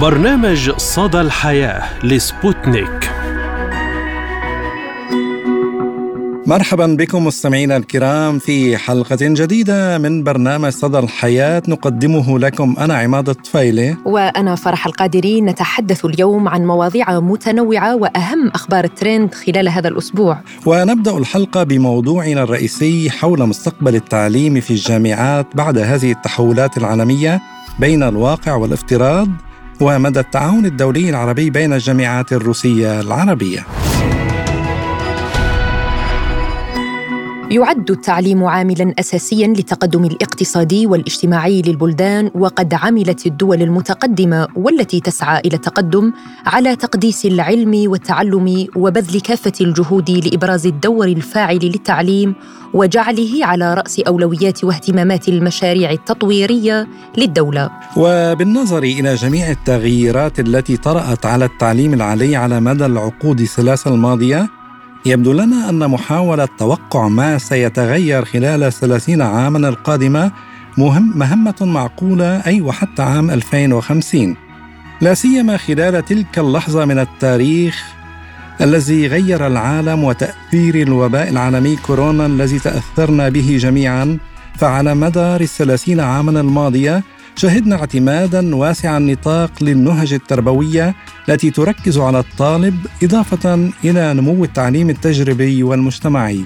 برنامج صدى الحياة لسبوتنيك. مرحبا بكم مستمعينا الكرام في حلقة جديدة من برنامج صدى الحياة نقدمه لكم أنا عماد الطفيلة وأنا فرح القادري نتحدث اليوم عن مواضيع متنوعة وأهم أخبار الترند خلال هذا الأسبوع. ونبدأ الحلقة بموضوعنا الرئيسي حول مستقبل التعليم في الجامعات بعد هذه التحولات العالمية بين الواقع والافتراض ومدى التعاون الدولي العربي بين الجامعات الروسية العربية. يعد التعليم عاملا اساسيا للتقدم الاقتصادي والاجتماعي للبلدان وقد عملت الدول المتقدمة والتي تسعى إلى التقدم على تقديس العلم والتعلم وبذل كافة الجهود لإبراز الدور الفاعل للتعليم وجعله على رأس أولويات واهتمامات المشاريع التطويرية للدولة. وبالنظر إلى جميع التغييرات التي طرأت على التعليم العالي على مدى العقود الثلاثة الماضية يبدو لنا أن محاولة توقع ما سيتغير خلال 30 عاما القادمة مهم مهمة معقولة أي وحتى عام 2050 لا سيما خلال تلك اللحظة من التاريخ الذي غير العالم وتأثير الوباء العالمي كورونا الذي تأثرنا به جميعا فعلى مدار الثلاثين عاما الماضية شهدنا اعتمادا واسع النطاق للنهج التربوية التي تركز على الطالب إضافة إلى نمو التعليم التجريبي والمجتمعي.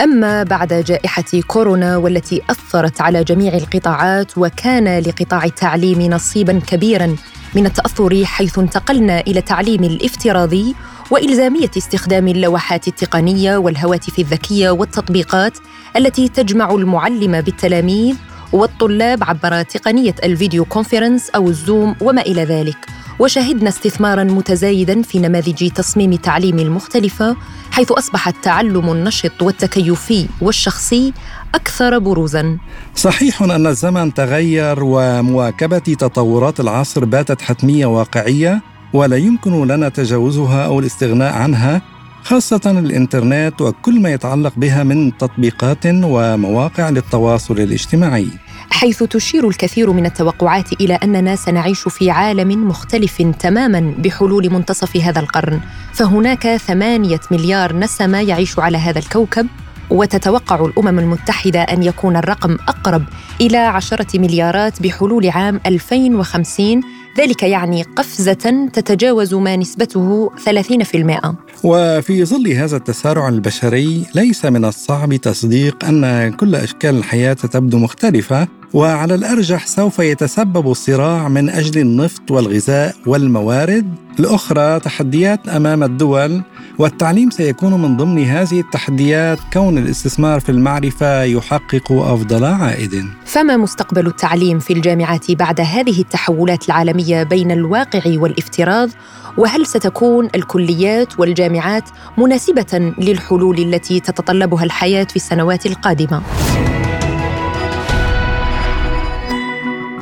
أما بعد جائحة كورونا والتي أثرت على جميع القطاعات وكان لقطاع التعليم نصيبا كبيرا من التأثر حيث انتقلنا إلى التعليم الافتراضي وإلزامية استخدام اللوحات التقنية والهواتف الذكية والتطبيقات التي تجمع المعلم بالتلاميذ والطلاب عبر تقنية الفيديو كونفرنس أو الزوم وما إلى ذلك. وشهدنا استثمارا متزايدا في نماذج تصميم التعليم المختلفة حيث أصبح التعلم النشط والتكيفي والشخصي أكثر بروزا. صحيح أن الزمن تغير ومواكبة تطورات العصر باتت حتمية واقعية ولا يمكن لنا تجاوزها أو الاستغناء عنها. خاصة الإنترنت وكل ما يتعلق بها من تطبيقات ومواقع للتواصل الاجتماعي. حيث تشير الكثير من التوقعات إلى أننا سنعيش في عالم مختلف تماما بحلول منتصف هذا القرن، فهناك ثمانية مليار نسمة يعيش على هذا الكوكب وتتوقع الأمم المتحدة أن يكون الرقم أقرب إلى عشرة مليارات بحلول عام 2050 ذلك يعني قفزة تتجاوز ما نسبته 30%. وفي ظل هذا التسارع البشري ليس من الصعب تصديق أن كل أشكال الحياة تبدو مختلفة وعلى الأرجح سوف يتسبب الصراع من أجل النفط والغذاء والموارد. الأخرى تحديات أمام الدول والتعليم سيكون من ضمن هذه التحديات كون الاستثمار في المعرفة يحقق أفضل عائد. فما مستقبل التعليم في الجامعات بعد هذه التحولات العالمية بين الواقع والافتراض؟ وهل ستكون الكليات والجامعات مناسبة للحلول التي تتطلبها الحياة في السنوات القادمة؟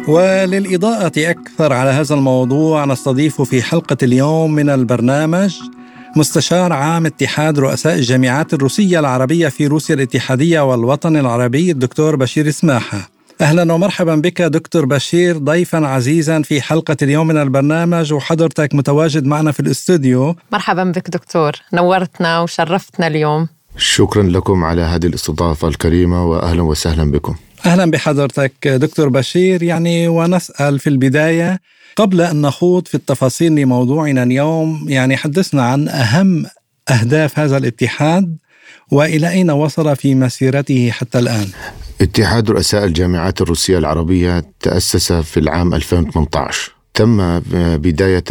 وللإضاءة أكثر على هذا الموضوع نستضيف في حلقة اليوم من البرنامج مستشار عام اتحاد رؤساء الجامعات الروسية العربية في روسيا الاتحادية والوطن العربي الدكتور بشير سماحة. أهلا ومرحبا بك دكتور بشير ضيفا عزيزا في حلقة اليوم من البرنامج وحضرتك متواجد معنا في الاستوديو. مرحبا بك دكتور. نورتنا وشرفتنا اليوم. شكرا لكم على هذه الاستضافة الكريمة واهلا وسهلا بكم. أهلا بحضرتك دكتور بشير. يعني ونسأل في البداية قبل أن نخوض في التفاصيل لموضوعنا اليوم يعني حدثنا عن أهم أهداف هذا الاتحاد وإلى أين وصل في مسيرته حتى الآن؟ اتحاد رؤساء الجامعات الروسية العربية تأسس في العام 2018 تم بداية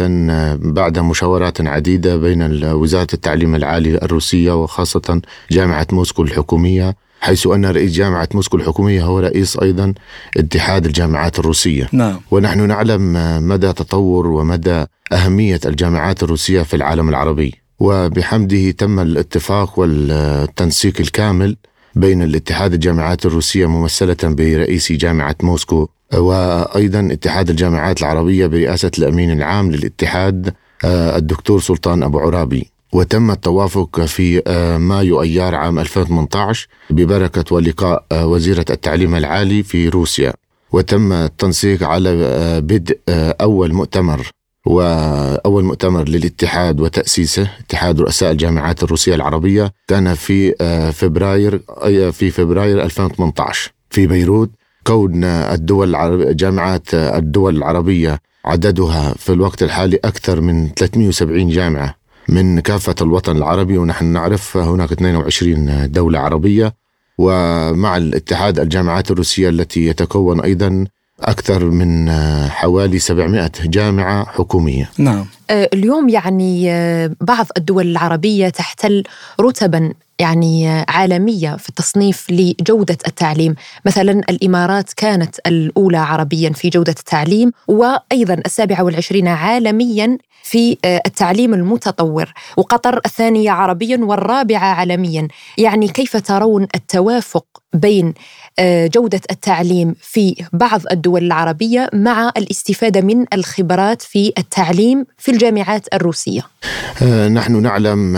بعد مشاورات عديدة بين وزارة التعليم العالي الروسية وخاصة جامعة موسكو الحكومية. حيث أن رئيس جامعة موسكو الحكومية هو رئيس أيضا اتحاد الجامعات الروسية. نعم. ونحن نعلم مدى تطور ومدى أهمية الجامعات الروسية في العالم العربي. وبحمده تم الاتفاق والتنسيق الكامل بين الاتحاد الجامعات الروسية ممثلة برئيس جامعة موسكو وأيضا اتحاد الجامعات العربية برئاسة الأمين العام للاتحاد الدكتور سلطان أبو عرابي. وتم التوافق في مايو أيار عام 2018 ببركة ولقاء وزيرة التعليم العالي في روسيا. وتم التنسيق على بدء أول مؤتمر وأول مؤتمر للاتحاد وتأسيسه اتحاد رؤساء الجامعات الروسية العربية كان في فبراير في فبراير 2018 في بيروت كون الدول العربية جامعات الدول العربية عددها في الوقت الحالي أكثر من 370 جامعة. من كافة الوطن العربي ونحن نعرف هناك 22 دولة عربية ومع الاتحاد الجامعات الروسية التي يتكون أيضا أكثر من حوالي 700 جامعة حكومية. نعم. آه، اليوم يعني آه، بعض الدول العربية تحتل رتبا يعني عالمية في التصنيف لجودة التعليم. مثلا الإمارات كانت الأولى عربيا في جودة التعليم وأيضا السابعة والعشرين عالميا في آه، التعليم المتطور. وقطر الثانية عربيا والرابعة عالميا. يعني كيف ترون التوافق بين آه، جودة التعليم في بعض الدول العربية مع الاستفادة من الخبرات في التعليم في الجامعات الروسية؟ آه، نحن نعلم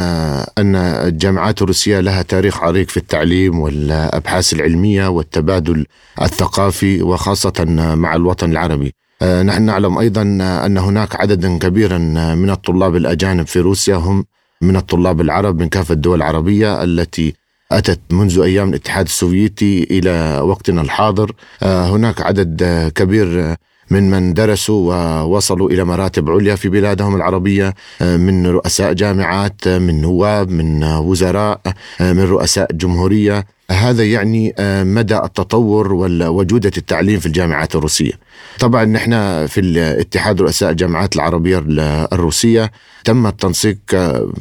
أن الجامعات الروسية لها تاريخ عريق في التعليم والأبحاث العلمية والتبادل الثقافي وخاصة مع الوطن العربي. نحن نعلم أيضا أن هناك عددا كبيرا من الطلاب الأجانب في روسيا هم من الطلاب العرب من كافة الدول العربية التي أتت منذ أيام الاتحاد السوفيتي إلى وقتنا الحاضر. آه، هناك عدد كبير من من درسوا ووصلوا إلى مراتب عليا في بلادهم العربية آه، من رؤساء جامعات من نواب من وزراء من رؤساء جمهورية. هذا يعني مدى التطور وجودة التعليم في الجامعات الروسية. طبعا نحن في الاتحاد رؤساء الجامعات العربية الروسية تم التنسيق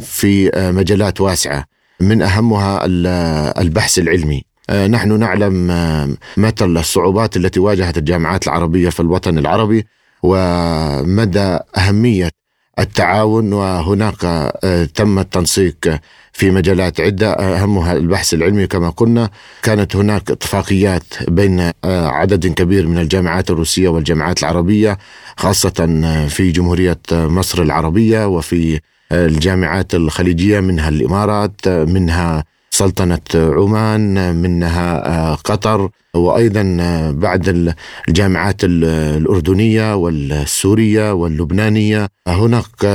في مجالات واسعة. من أهمها البحث العلمي. نحن نعلم متى الصعوبات التي واجهت الجامعات العربية في الوطن العربي ومدى أهمية التعاون وهناك تم التنسيق في مجالات عدة. أهمها البحث العلمي كما قلنا. كانت هناك اتفاقيات بين آه، عدد كبير من الجامعات الروسية والجامعات العربية خاصة في جمهورية مصر العربية وفي الجامعات الخليجية منها الإمارات منها سلطنة عمان منها آه، قطر وأيضا آه، بعد الجامعات الأردنية والسورية واللبنانية. هناك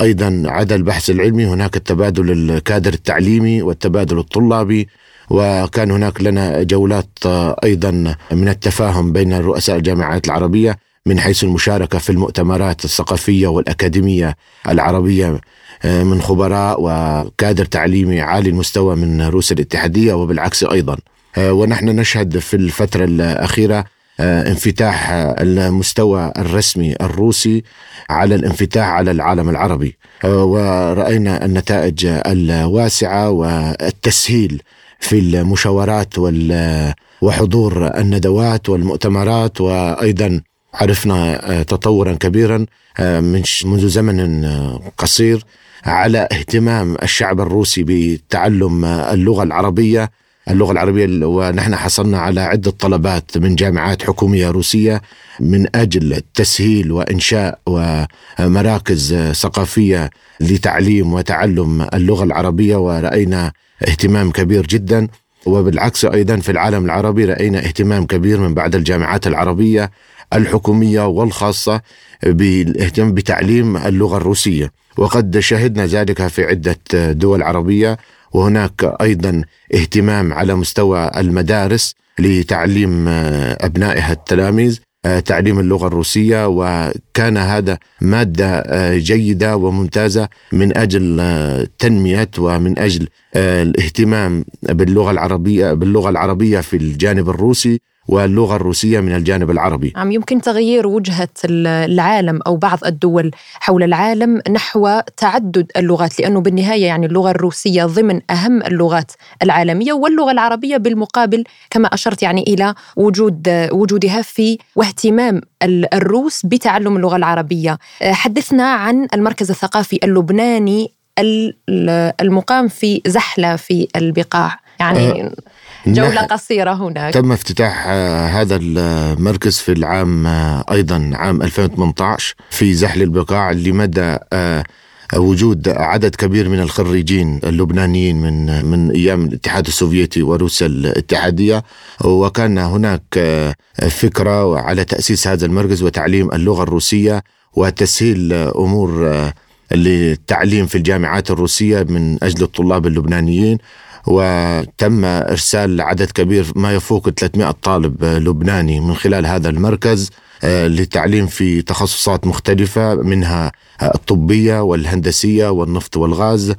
أيضا عدا البحث العلمي هناك التبادل الكادر التعليمي والتبادل الطلابي وكان هناك لنا جولات أيضا من التفاهم بين رؤساء الجامعات العربية. من حيث المشاركة في المؤتمرات الثقافية والأكاديمية العربية من خبراء وكادر تعليمي عالي المستوى من روسيا الاتحادية وبالعكس أيضا. ونحن نشهد في الفترة الأخيرة آه، انفتاح المستوى الرسمي الروسي على الانفتاح على العالم العربي. آه، ورأينا النتائج الواسعة والتسهيل في المشاورات وحضور الندوات والمؤتمرات وأيضا عرفنا آه، تطورا كبيرا من منذ زمن قصير على اهتمام الشعب الروسي بتعلم اللغة العربية. اللغة العربية ونحن حصلنا على عدة طلبات من جامعات حكومية روسية من أجل تسهيل وإنشاء ومراكز ثقافية لتعليم وتعلم اللغة العربية. ورأينا اهتمام كبير جدا. وبالعكس أيضا في العالم العربي رأينا اهتمام كبير من بعد الجامعات العربية. الحكومية والخاصة بالاهتمام بتعليم اللغة الروسية. وقد شهدنا ذلك في عدة دول عربية وهناك أيضا اهتمام على مستوى المدارس لتعليم آه، أبنائها التلاميذ آه، تعليم اللغة الروسية. وكان هذا مادة آه، جيدة وممتازة من أجل تنمية ومن أجل الاهتمام باللغة العربية باللغة العربية في الجانب الروسي. واللغة الروسية من الجانب العربي. نعم يمكن تغيير وجهة العالم أو بعض الدول حول العالم نحو تعدد اللغات لأنه بالنهاية يعني اللغة الروسية ضمن أهم اللغات العالمية واللغة العربية بالمقابل كما أشرت يعني إلى وجود وجودها في واهتمام الروس بتعلم اللغة العربية. حدثنا عن المركز الثقافي اللبناني المقام في زحلة في البقاع. يعني أه جولة قصيرة هناك. تم افتتاح آه، هذا المركز في العام آه، أيضا عام 2018 في زحل البقاع لمدى آه، وجود عدد كبير من الخريجين اللبنانيين من من أيام الاتحاد السوفيتي وروسيا الاتحادية. وكان هناك فكرة على تأسيس هذا المركز وتعليم اللغة الروسية وتسهيل أمور للتعليم في الجامعات الروسية من أجل الطلاب اللبنانيين. وتم إرسال عدد كبير ما يفوق 300 طالب لبناني من خلال هذا المركز آه، للتعليم في تخصصات مختلفة منها الطبية والهندسية والنفط والغاز.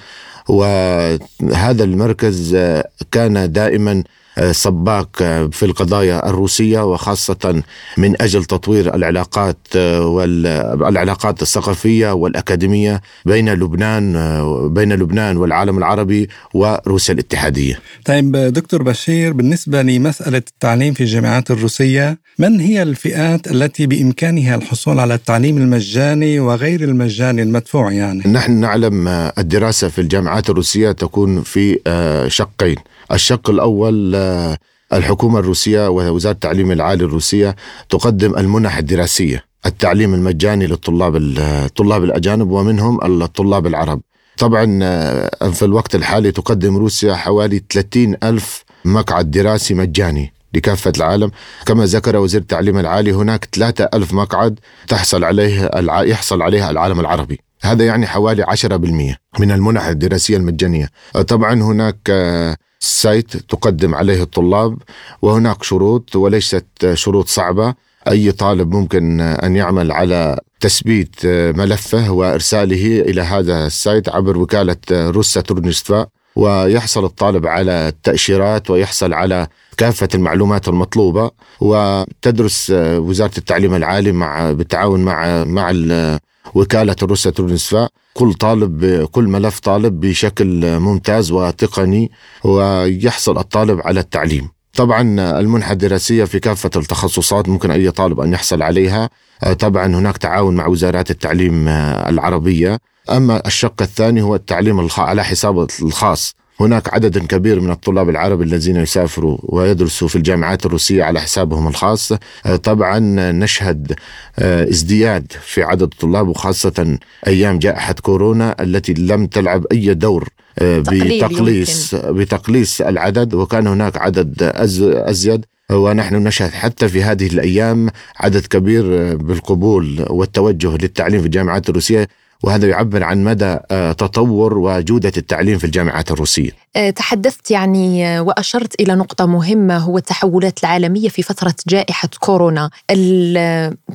وهذا المركز آه، كان دائما سباك في القضايا الروسية وخاصة من أجل تطوير العلاقات والعلاقات الثقافية والأكاديمية بين لبنان بين لبنان والعالم العربي وروسيا الاتحادية. طيب دكتور بشير بالنسبة لمسألة التعليم في الجامعات الروسية، من هي الفئات التي بإمكانها الحصول على التعليم المجاني وغير المجاني المدفوع يعني؟ نحن نعلم الدراسة في الجامعات الروسية تكون في شقين. الشق الأول آه، الحكومة الروسية ووزارة التعليم العالي الروسية تقدم المنح الدراسية التعليم المجاني للطلاب الطلاب الأجانب ومنهم الطلاب العرب. طبعا آه، في الوقت الحالي تقدم روسيا حوالي 30 ألف مقعد دراسي مجاني لكافة العالم. كما ذكر وزير التعليم العالي هناك 3 ألف مقعد تحصل عليه يحصل عليها العالم العربي. هذا يعني حوالي 10% من المنح الدراسية المجانية. طبعا هناك آه، site تقدم عليه الطلاب وهناك شروط وليست شروط صعبة. أي طالب ممكن أن يعمل على تثبيت ملفه وإرساله إلى هذا ال site عبر وكالة روس سوترودنيتشيستفا ويحصل الطالب على التأشيرات ويحصل على كافة المعلومات المطلوبة. وتدرس وزارة التعليم العالي مع بالتعاون مع مع وكالة الروسا تورنستفا كل طالب كل ملف طالب بشكل ممتاز وتقني ويحصل الطالب على التعليم. طبعا المنحة الدراسية في كافة التخصصات ممكن أي طالب أن يحصل عليها. طبعا هناك تعاون مع وزارات التعليم العربية. أما الشق الثاني هو التعليم على حساب الخاص. هناك عدد كبير من الطلاب العرب الذين يسافروا ويدرسوا في الجامعات الروسية على حسابهم الخاص. آه، طبعا نشهد آه، ازدياد في عدد الطلاب وخاصة أيام جائحة كورونا التي لم تلعب أي دور آه، بتقليص بتقليص العدد وكان هناك عدد أزيد. ونحن نشهد حتى في هذه الأيام عدد كبير بالقبول والتوجه للتعليم في الجامعات الروسية. وهذا يعبر عن مدى آه، تطور وجودة التعليم في الجامعات الروسية. آه، تحدثت يعني آه، وأشرت إلى نقطة مهمة هو التحولات العالمية في فترة جائحة كورونا.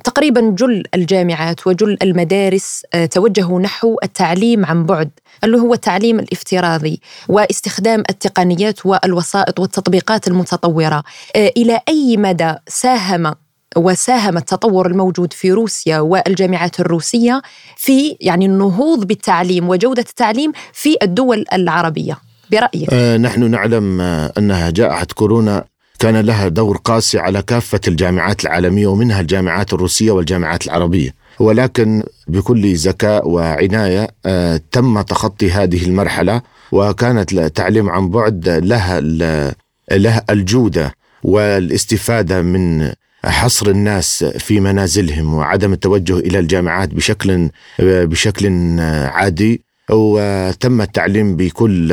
تقريبا جل الجامعات وجل المدارس توجهوا نحو التعليم عن بعد اللي هو التعليم الافتراضي واستخدام التقنيات والوسائط والتطبيقات المتطورة. إلى أي مدى ساهم وساهم التطور الموجود في روسيا والجامعات الروسية في يعني النهوض بالتعليم وجودة التعليم في الدول العربية. برأيك؟ آه نحن نعلم آه أنها جائحة كورونا كان لها دور قاسي على كافة الجامعات العالمية ومنها الجامعات الروسية والجامعات العربية. ولكن بكل ذكاء وعناية آه تم تخطي هذه المرحلة وكانت التعليم عن بعد لها لها الجودة والاستفادة من حصر الناس في منازلهم وعدم التوجه إلى الجامعات بشكل بشكل عادي وتم التعليم بكل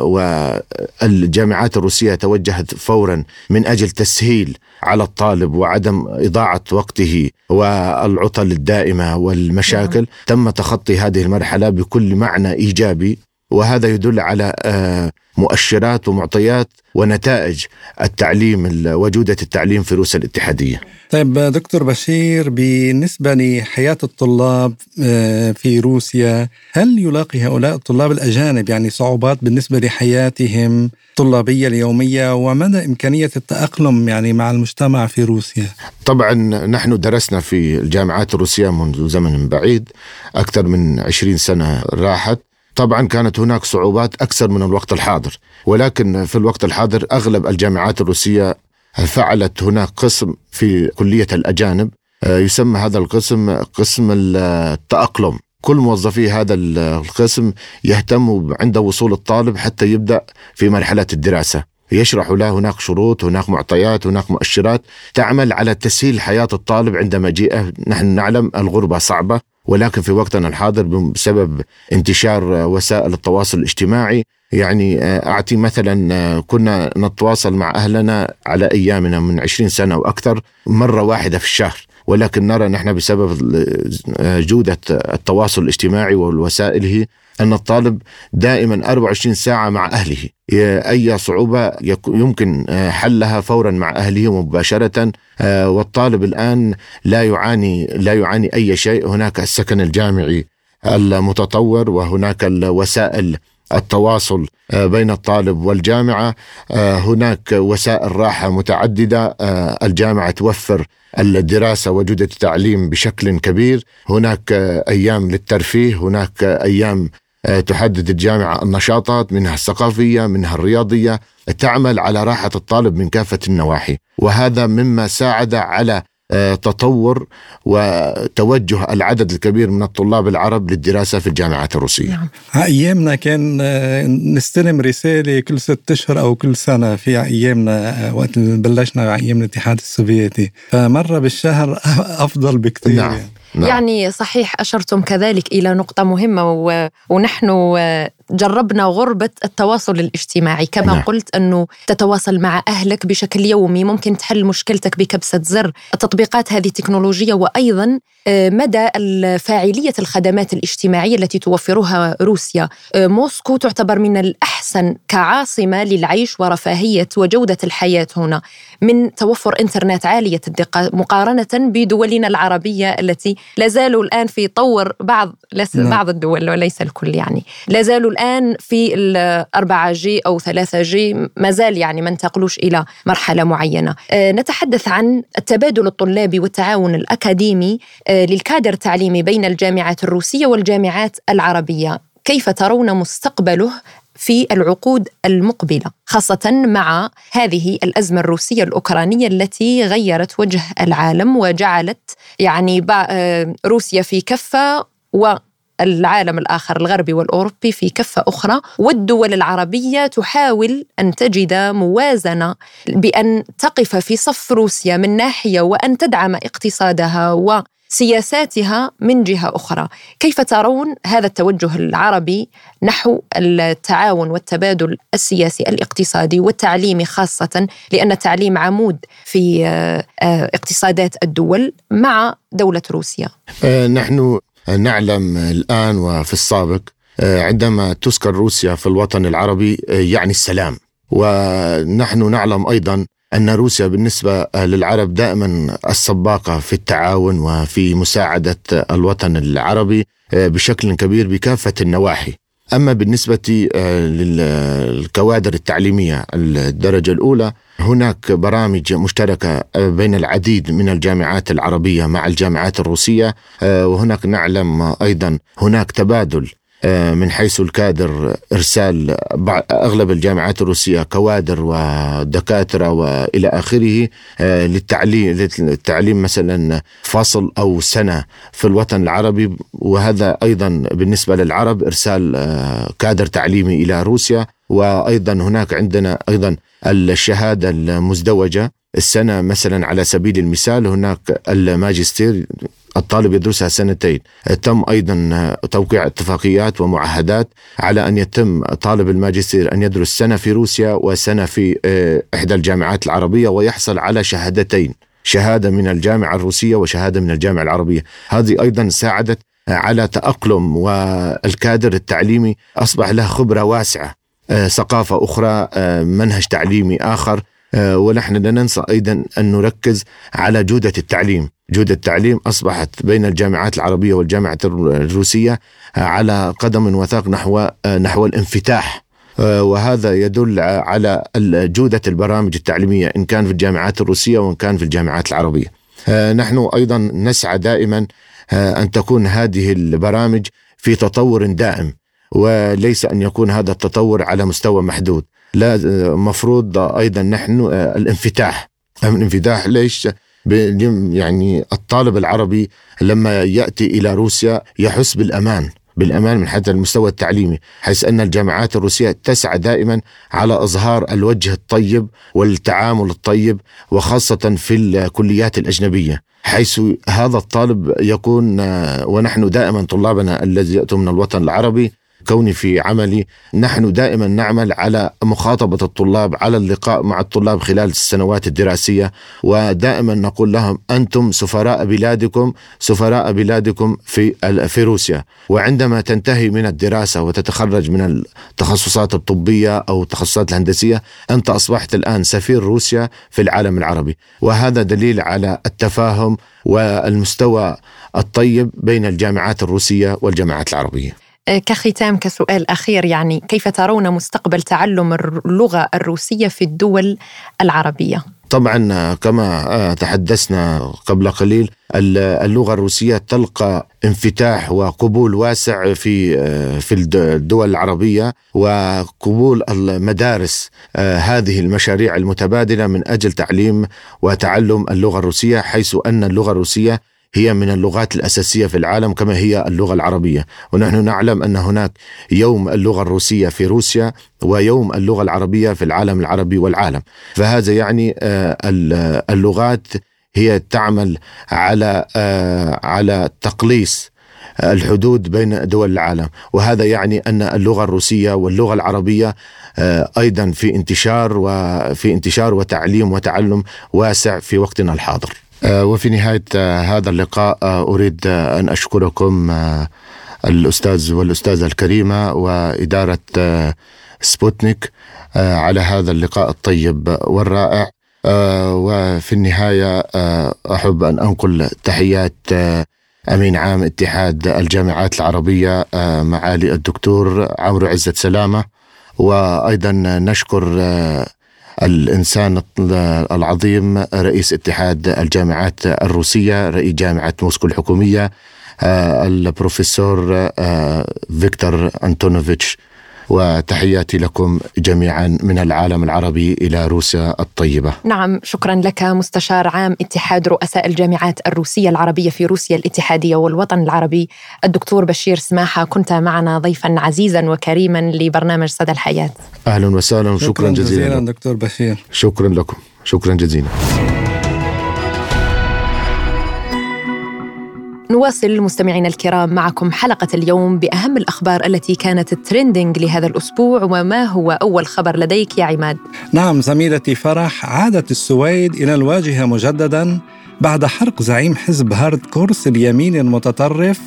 والجامعات الروسية توجهت فورا من أجل تسهيل على الطالب وعدم إضاعة وقته والعطل الدائمة والمشاكل نعم. تم تخطي هذه المرحلة بكل معنى إيجابي وهذا يدل على آه، مؤشرات ومعطيات ونتائج التعليم وجودة التعليم في روسيا الاتحادية. طيب دكتور بشير بالنسبة لحياة الطلاب آه، في روسيا هل يلاقي هؤلاء الطلاب الأجانب يعني صعوبات بالنسبة لحياتهم الطلابية اليومية؟ ومدى إمكانية التأقلم يعني مع المجتمع في روسيا؟ طبعا نحن درسنا في الجامعات الروسية منذ زمن بعيد أكثر من 20 سنة راحت. طبعا كانت هناك صعوبات أكثر من الوقت الحاضر ولكن في الوقت الحاضر أغلب الجامعات الروسية فعلت هناك قسم في كلية الأجانب آه، يسمى هذا القسم قسم التأقلم. كل موظفي هذا القسم يهتموا عند وصول الطالب حتى يبدأ في مرحلة الدراسة. يشرح له هناك شروط هناك معطيات هناك مؤشرات تعمل على تسهيل حياة الطالب عند مجيئه نحن نعلم الغربة صعبة ولكن في وقتنا الحاضر بسبب انتشار وسائل التواصل الاجتماعي يعني آه، أعطي مثلا آه، كنا نتواصل مع أهلنا على أيامنا من 20 سنة وأكثر مرة واحدة في الشهر. ولكن نرى نحن بسبب جودة التواصل الاجتماعي ووسائله أن الطالب دائما 24 ساعة مع أهله. أي صعوبة يمكن حلها فورا مع أهله مباشرة. والطالب الآن لا يعاني لا يعاني أي شيء. هناك السكن الجامعي المتطور وهناك الوسائل التواصل آه، بين الطالب والجامعة. آه، هناك وسائل راحة متعددة. آه، الجامعة توفر الدراسة وجوده التعليم بشكل كبير. هناك أيام للترفيه هناك أيام تحدد الجامعة النشاطات منها الثقافية منها الرياضية تعمل على راحة الطالب من كافة النواحي. وهذا مما ساعد على آه، تطور وتوجه العدد الكبير من الطلاب العرب للدراسة في الجامعات الروسية نعم. أيامنا كان آه، نستلم رسالة كل ست أشهر أو كل سنة في أيامنا آه، وقت بلشنا أيام الاتحاد السوفيتي فمرة بالشهر أفضل بكثير نعم. يعني. نعم. يعني صحيح أشرتم كذلك إلى نقطة مهمة و... ونحن جربنا غربة التواصل الاجتماعي. كما نعم. قلت أنه تتواصل مع أهلك بشكل يومي ممكن تحل مشكلتك بكبسة زر. التطبيقات هذه تكنولوجية وأيضا آه، مدى فاعلية الخدمات الاجتماعية التي توفرها روسيا. آه، موسكو تعتبر من الأحسن كعاصمة للعيش ورفاهية وجودة الحياة هنا. من توفر إنترنت عالية الدقة مقارنة بدولنا العربية التي لا زالوا الآن في طور بعض نعم. بعض الدول وليس الكل يعني. لا زالوا الآن في الأربعة G أو ثلاثة G ما زال يعني ما انتقلوش إلى مرحلة معينة. آه، نتحدث عن التبادل الطلابي والتعاون الأكاديمي آه، للكادر التعليمي بين الجامعات الروسية والجامعات العربية. كيف ترون مستقبله في العقود المقبلة خاصة مع هذه الأزمة الروسية الأوكرانية التي غيرت وجه العالم وجعلت يعني آه، روسيا في كفة و العالم الآخر الغربي والأوروبي في كفة أخرى والدول العربية تحاول أن تجد موازنة بأن تقف في صف روسيا من ناحية وأن تدعم اقتصادها وسياساتها من جهة أخرى، كيف ترون هذا التوجه العربي نحو التعاون والتبادل السياسي الاقتصادي والتعليمي خاصة لأن التعليم عمود في آه، آه، اقتصادات الدول مع دولة روسيا؟ آه، نحن نعلم الآن وفي السابق آه، عندما تذكر روسيا في الوطن العربي آه، يعني السلام. ونحن نعلم أيضا أن روسيا بالنسبة للعرب دائما السباقة في التعاون وفي مساعدة الوطن العربي آه، بشكل كبير بكافة النواحي. أما بالنسبة للكوادر التعليمية الدرجة الأولى هناك برامج مشتركة بين العديد من الجامعات العربية مع الجامعات الروسية آه، وهناك نعلم أيضا هناك تبادل آه، من حيث الكادر إرسال أغلب الجامعات الروسية كوادر ودكاترة وإلى آخره آه، للتعليم للتعليم مثلا فصل أو سنة في الوطن العربي. وهذا أيضا بالنسبة للعرب إرسال كادر تعليمي إلى روسيا. وأيضا هناك عندنا أيضا الشهادة المزدوجة السنة مثلا على سبيل المثال هناك الماجستير الطالب يدرسها سنتين. تم أيضا توقيع اتفاقيات ومعاهدات على أن يتم طالب الماجستير أن يدرس سنة في روسيا وسنة في آه، إحدى الجامعات العربية ويحصل على شهادتين. شهادة من الجامعة الروسية وشهادة من الجامعة العربية. هذه أيضا ساعدت على تأقلم والكادر التعليمي أصبح له خبرة واسعة. آه، ثقافة أخرى آه، منهج تعليمي آخر. ونحن لا ننسى أيضا أن نركز على جودة التعليم. جودة التعليم أصبحت بين الجامعات العربية والجامعة الروسية على قدم وثاق نحو نحو الانفتاح. وهذا يدل على جودة البرامج التعليمية إن كان في الجامعات الروسية وإن كان في الجامعات العربية. نحن أيضا نسعى دائما أن تكون هذه البرامج في تطور دائم وليس أن يكون هذا التطور على مستوى محدود. لا مفروض أيضا نحن آه، الانفتاح. الانفتاح ليش؟ يعني الطالب العربي لما يأتي إلى روسيا يحس بالأمان بالأمان من حتى المستوى التعليمي حيث أن الجامعات الروسية تسعى دائما على إظهار الوجه الطيب والتعامل الطيب وخاصة في الكليات الأجنبية حيث هذا الطالب يكون آه، ونحن دائما طلابنا الذي يأتوا من الوطن العربي كوني في عملي. نحن دائما نعمل على مخاطبة الطلاب على اللقاء مع الطلاب خلال السنوات الدراسية. ودائما نقول لهم أنتم سفراء بلادكم سفراء بلادكم في في روسيا. وعندما تنتهي من الدراسة وتتخرج من التخصصات الطبية أو التخصصات الهندسية أنت أصبحت الآن سفير روسيا في العالم العربي. وهذا دليل على التفاهم والمستوى الطيب بين الجامعات الروسية والجامعات العربية. كختام كسؤال أخير يعني كيف ترون مستقبل تعلم اللغة الروسية في الدول العربية؟ طبعا كما تحدثنا قبل قليل اللغة الروسية تلقى انفتاح وقبول واسع في في الدول العربية وقبول المدارس هذه المشاريع المتبادلة من أجل تعليم وتعلم اللغة الروسية حيث أن اللغة الروسية هي من اللغات الأساسية في العالم كما هي اللغة العربية. ونحن نعلم أن هناك يوم اللغة الروسية في روسيا ويوم اللغة العربية في العالم العربي والعالم. فهذا يعني آه، اللغات هي تعمل على آه، على تقليص الحدود بين دول العالم. وهذا يعني أن اللغة الروسية واللغة العربية آه، أيضا في انتشار وفي انتشار وتعليم وتعلم واسع في وقتنا الحاضر. وفي نهاية آه، هذا اللقاء آه، أريد أن أشكركم الأستاذ والأستاذة الكريمة وإدارة سبوتنيك على هذا اللقاء الطيب والرائع. وفي النهاية أحب أن أنقل تحيات أمين عام اتحاد الجامعات العربية معالي الدكتور عمرو عزت سلامة. وأيضا نشكر الإنسان العظيم رئيس اتحاد الجامعات الروسية رئيس جامعة موسكو الحكومية آه، البروفيسور آه، فيكتور أنتونوفيتش. وتحياتي لكم جميعا من العالم العربي إلى روسيا الطيبة. نعم شكرا لك مستشار عام اتحاد رؤساء الجامعات الروسية العربية في روسيا الاتحادية والوطن العربي الدكتور بشير سماحة كنت معنا ضيفا عزيزا وكريما لبرنامج صدى الحياة. أهلا وسهلا وشكرا جزيلا. جزيلا دكتور بشير. شكرا لكم شكرا جزيلا. نواصل مستمعينا الكرام معكم حلقة اليوم بأهم الأخبار التي كانت trending لهذا الأسبوع وما هو أول خبر لديك يا عماد؟ نعم زميلتي فرح عادت السويد إلى الواجهة مجددا بعد حرق زعيم حزب هارد كورس اليمين المتطرف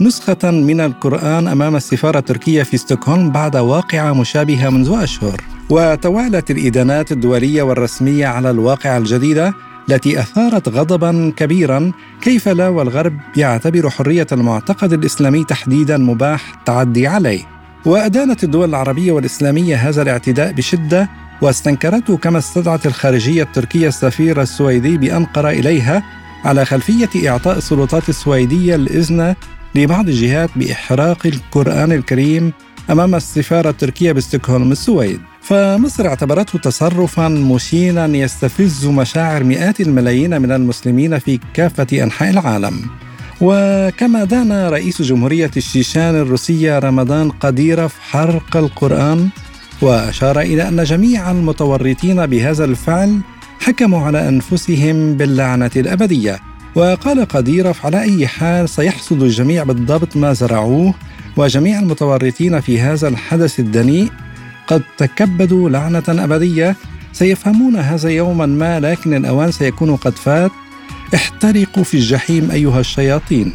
نسخة من القرآن أمام السفارة التركية في ستوكهولم بعد واقعة مشابهة منذ أشهر وتوالت الإدانات الدولية والرسمية على الواقعة الجديدة التي أثارت غضبا كبيرا كيف لا والغرب يعتبر حرية المعتقد الإسلامي تحديدا مباح التعدي عليه. وأدانت الدول العربية والإسلامية هذا الاعتداء بشدة واستنكرته كما استدعت الخارجية التركية السفير السويدي بأنقرة إليها على خلفية إعطاء السلطات السويدية الإذن لبعض الجهات بإحراق القرآن الكريم أمام السفارة التركية بستوكهولم السويد. فمصر اعتبرته تصرفا مشينا يستفز مشاعر مئات الملايين من المسلمين في كافة أنحاء العالم. وكما دان رئيس جمهورية الشيشان الروسية رمضان قديرف حرق القرآن وأشار إلى أن جميع المتورطين بهذا الفعل حكموا على أنفسهم باللعنة الأبدية. وقال قديرف على أي حال سيحصد الجميع بالضبط ما زرعوه وجميع المتورطين في هذا الحدث الدنيء قد تكبدوا لعنة أبدية. سيفهمون هذا يوما ما لكن الأوان سيكون قد فات. احترقوا في الجحيم أيها الشياطين.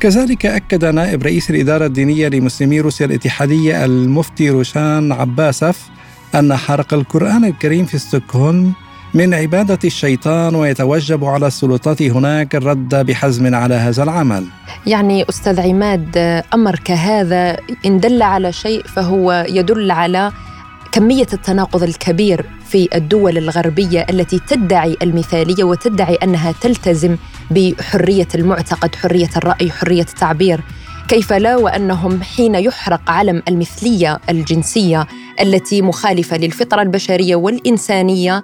كذلك أكد نائب رئيس الإدارة الدينية لمسلمي روسيا الاتحادية المفتي روشان عباسف أن حرق القرآن الكريم في ستوكهولم من عبادة الشيطان ويتوجب على السلطات هناك الرد بحزم على هذا العمل يعني أستاذ عماد أمر كهذا إن دل على شيء فهو يدل على كمية التناقض الكبير في الدول الغربية التي تدعي المثالية وتدعي أنها تلتزم بحرية المعتقد، حرية الرأي، حرية التعبير. كيف لا وأنهم حين يحرق علم المثلية الجنسية التي مخالفة للفطرة البشرية والإنسانية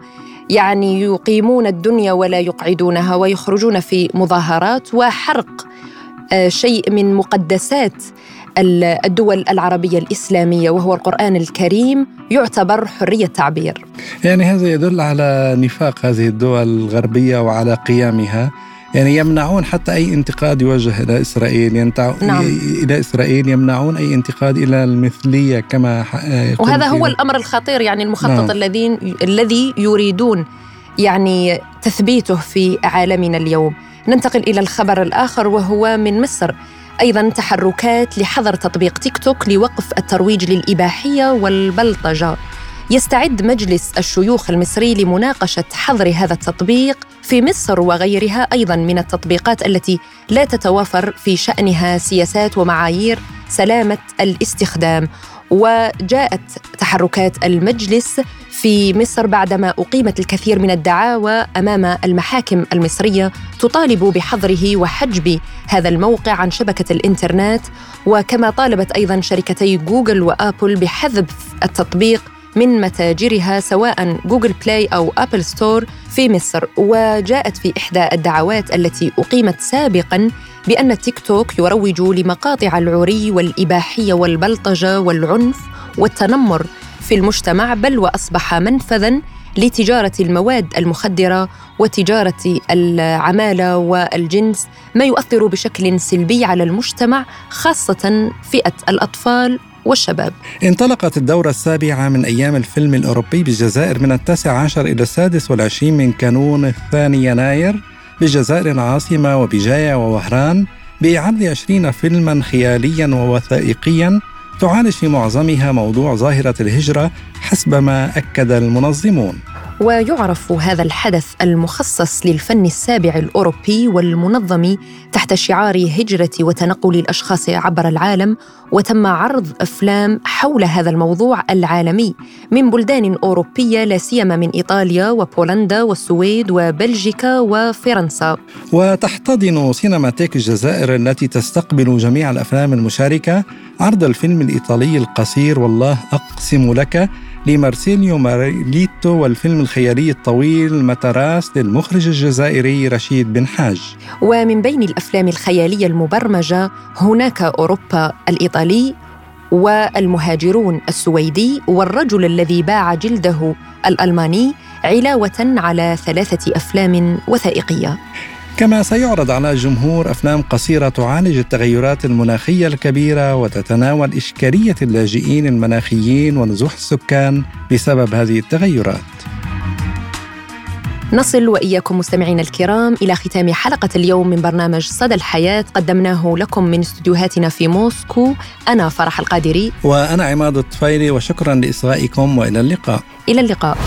يعني يقيمون الدنيا ولا يقعدونها ويخرجون في مظاهرات وحرق آه، شيء من مقدسات الدول العربية الإسلامية وهو القرآن الكريم يعتبر حرية تعبير. يعني هذا يدل على نفاق هذه الدول الغربية وعلى قيامها. يعني يمنعون حتى أي انتقاد يوجه إلى إسرائيل ينتع... نعم. إلى إسرائيل يمنعون أي انتقاد إلى المثلية كما يقول وهذا هو الأمر الخطير يعني المخطط نعم. الذي الذي يريدون يعني تثبيته في عالمنا اليوم ننتقل إلى الخبر الآخر وهو من مصر أيضا تحركات لحظر تطبيق تيك توك لوقف الترويج للإباحية والبلطجة يستعد مجلس الشيوخ المصري لمناقشة حظر هذا التطبيق في مصر وغيرها أيضا من التطبيقات التي لا تتوافر في شأنها سياسات ومعايير سلامة الاستخدام. وجاءت تحركات المجلس في مصر بعدما أقيمت الكثير من الدعاوى أمام المحاكم المصرية تطالب بحظره وحجب هذا الموقع عن شبكة الإنترنت. وكما طالبت أيضا شركتي جوجل وآبل بحذف التطبيق من متاجرها سواء جوجل بلاي أو أبل ستور في مصر وجاءت في إحدى الدعوات التي أقيمت سابقا بأن تيك توك يروج لمقاطع العري والإباحية والبلطجة والعنف والتنمر في المجتمع بل وأصبح منفذا لتجارة المواد المخدرة وتجارة العمالة والجنس ما يؤثر بشكل سلبي على المجتمع خاصة فئة الأطفال. والشباب. انطلقت الدورة السابعة من أيام الفيلم الأوروبي بالجزائر من التاسع عشر إلى السادس والعشرين من كانون الثاني يناير بالجزائر العاصمة وبجاية ووهران بإعادة عشرين فيلما خياليا ووثائقيا تعالج في معظمها موضوع ظاهرة الهجرة حسب ما أكد المنظمون. ويعرف هذا الحدث المخصص للفن السابع الأوروبي والمنظم تحت شعار هجرة وتنقل الأشخاص عبر العالم وتم عرض أفلام حول هذا الموضوع العالمي من بلدان أوروبية لا سيما من إيطاليا وبولندا والسويد وبلجيكا وفرنسا. وتحتضن سينماتيك الجزائر التي تستقبل جميع الأفلام المشاركة عرض الفيلم الإيطالي القصير والله أقسم لك لمارسيليو ماريليتو والفيلم الخيالي الطويل متراس للمخرج الجزائري رشيد بن حاج. ومن بين الأفلام الخيالية المبرمجة هناك أوروبا الإيطالي والمهاجرون السويدي والرجل الذي باع جلده الألماني علاوة على ثلاثة أفلام وثائقية. كما سيعرض على الجمهور أفلام قصيرة تعالج التغيرات المناخية الكبيرة وتتناول إشكالية اللاجئين المناخيين ونزوح السكان بسبب هذه التغيرات. نصل وإياكم مستمعينا الكرام إلى ختام حلقة اليوم من برنامج صدى الحياة. قدمناه لكم من استديوهاتنا في موسكو. أنا فرح القادري. وأنا عماد الطفيلي وشكرا لإصغائكم وإلى اللقاء. إلى اللقاء.